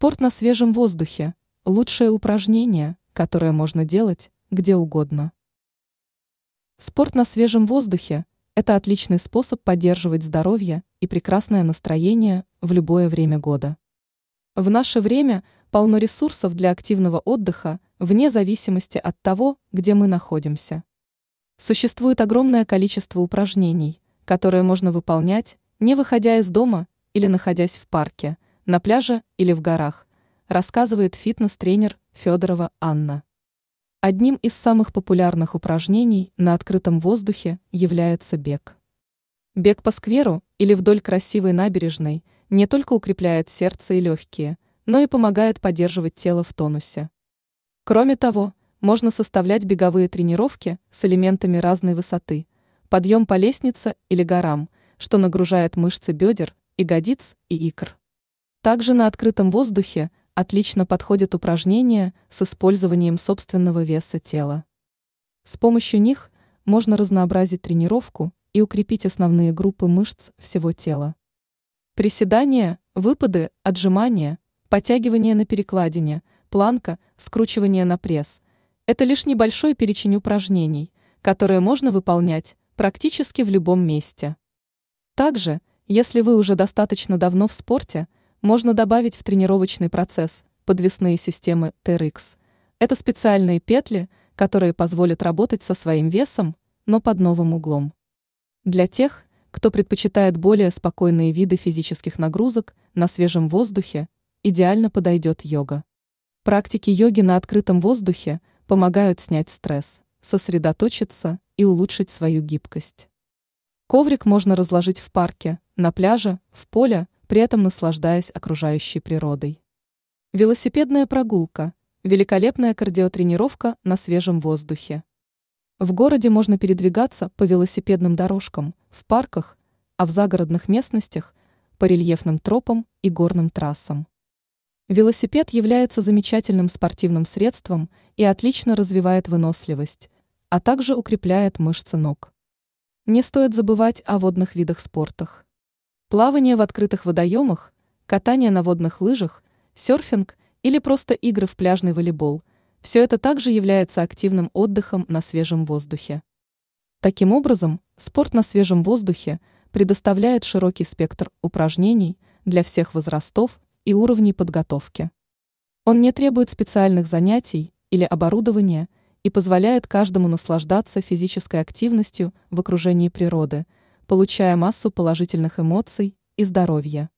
Спорт на свежем воздухе – лучшее упражнение, которое можно делать где угодно. Спорт на свежем воздухе – это отличный способ поддерживать здоровье и прекрасное настроение в любое время года. В наше время полно ресурсов для активного отдыха вне зависимости от того, где мы находимся. Существует огромное количество упражнений, которые можно выполнять, не выходя из дома или находясь в парке, на пляже или в горах, рассказывает фитнес-тренер Федорова Анна. Одним из самых популярных упражнений на открытом воздухе является бег. Бег по скверу или вдоль красивой набережной не только укрепляет сердце и легкие, но и помогает поддерживать тело в тонусе. Кроме того, можно составлять беговые тренировки с элементами разной высоты, подъем по лестнице или горам, что нагружает мышцы бедер, ягодиц и икр. Также на открытом воздухе отлично подходят упражнения с использованием собственного веса тела. С помощью них можно разнообразить тренировку и укрепить основные группы мышц всего тела. Приседания, выпады, отжимания, подтягивания на перекладине, планка, скручивание на пресс – это лишь небольшой перечень упражнений, которые можно выполнять практически в любом месте. Также, если вы уже достаточно давно в спорте – можно добавить в тренировочный процесс подвесные системы TRX. Это специальные петли, которые позволят работать со своим весом, но под новым углом. Для тех, кто предпочитает более спокойные виды физических нагрузок на свежем воздухе, идеально подойдет йога. Практики йоги на открытом воздухе помогают снять стресс, сосредоточиться и улучшить свою гибкость. Коврик можно разложить в парке, на пляже, в поле, при этом наслаждаясь окружающей природой. Велосипедная прогулка – великолепная кардиотренировка на свежем воздухе. В городе можно передвигаться по велосипедным дорожкам, в парках, а в загородных местностях – по рельефным тропам и горным трассам. Велосипед является замечательным спортивным средством и отлично развивает выносливость, а также укрепляет мышцы ног. Не стоит забывать о водных видах спортах. Плавание в открытых водоемах, катание на водных лыжах, серфинг или просто игры в пляжный волейбол – все это также является активным отдыхом на свежем воздухе. Таким образом, спорт на свежем воздухе предоставляет широкий спектр упражнений для всех возрастов и уровней подготовки. Он не требует специальных занятий или оборудования и позволяет каждому наслаждаться физической активностью в окружении природы – получая массу положительных эмоций и здоровья.